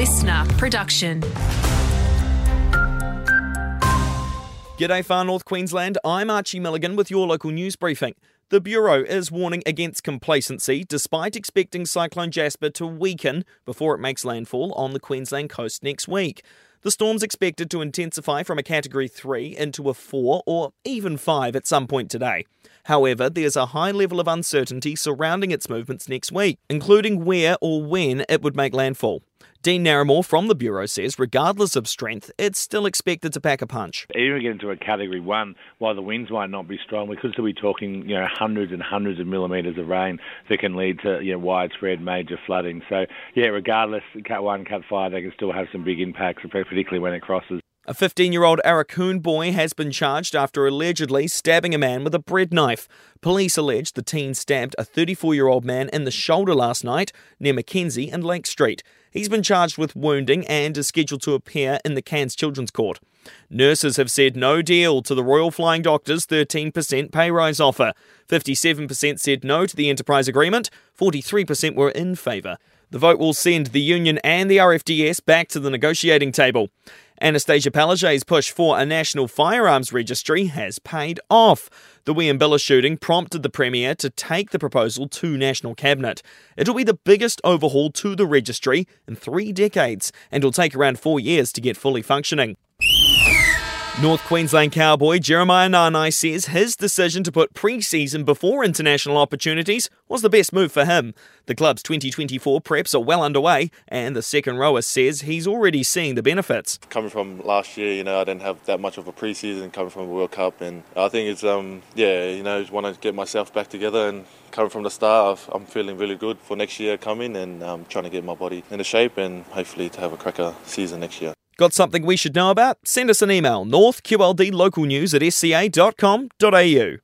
listener production. G'day, Far North Queensland. I'm Archie Milligan with your local news briefing. The Bureau is warning against complacency despite expecting Cyclone Jasper to weaken before it makes landfall on the Queensland coast next week. The storm's expected to intensify from a Category 3 into a 4 or even 5 at some point today. However, there's a high level of uncertainty surrounding its movements next week, including where or when it would make landfall. Dean Narramore from the Bureau says, regardless of strength, it's still expected to pack a punch. Even get into a Category 1, while the winds might not be strong, we could still be talking you know, hundreds and hundreds of millimetres of rain that can lead to you know, widespread major flooding. So, yeah, regardless, Cat 1, Cat 5, they can still have some big impacts, particularly when it crosses. A 15 year old Arakoon boy has been charged after allegedly stabbing a man with a bread knife. Police allege the teen stabbed a 34 year old man in the shoulder last night near Mackenzie and Lake Street. He's been charged with wounding and is scheduled to appear in the Cairns Children's Court. Nurses have said no deal to the Royal Flying Doctors 13% pay rise offer. 57% said no to the enterprise agreement, 43% were in favour. The vote will send the union and the RFDS back to the negotiating table. Anastasia Palaszczuk's push for a national firearms registry has paid off. The Wieambilla shooting prompted the Premier to take the proposal to National Cabinet. It'll be the biggest overhaul to the registry in three decades and will take around four years to get fully functioning. North Queensland cowboy Jeremiah Nanai says his decision to put pre-season before international opportunities was the best move for him. The club's 2024 preps are well underway, and the second rower says he's already seeing the benefits. Coming from last year, you know, I didn't have that much of a pre-season coming from a World Cup, and I think it's, um, yeah, you know, just want to get myself back together and coming from the start, I'm feeling really good for next year coming and um, trying to get my body into shape and hopefully to have a cracker season next year. Got something we should know about? Send us an email, northqldlocalnews at sca.com.au.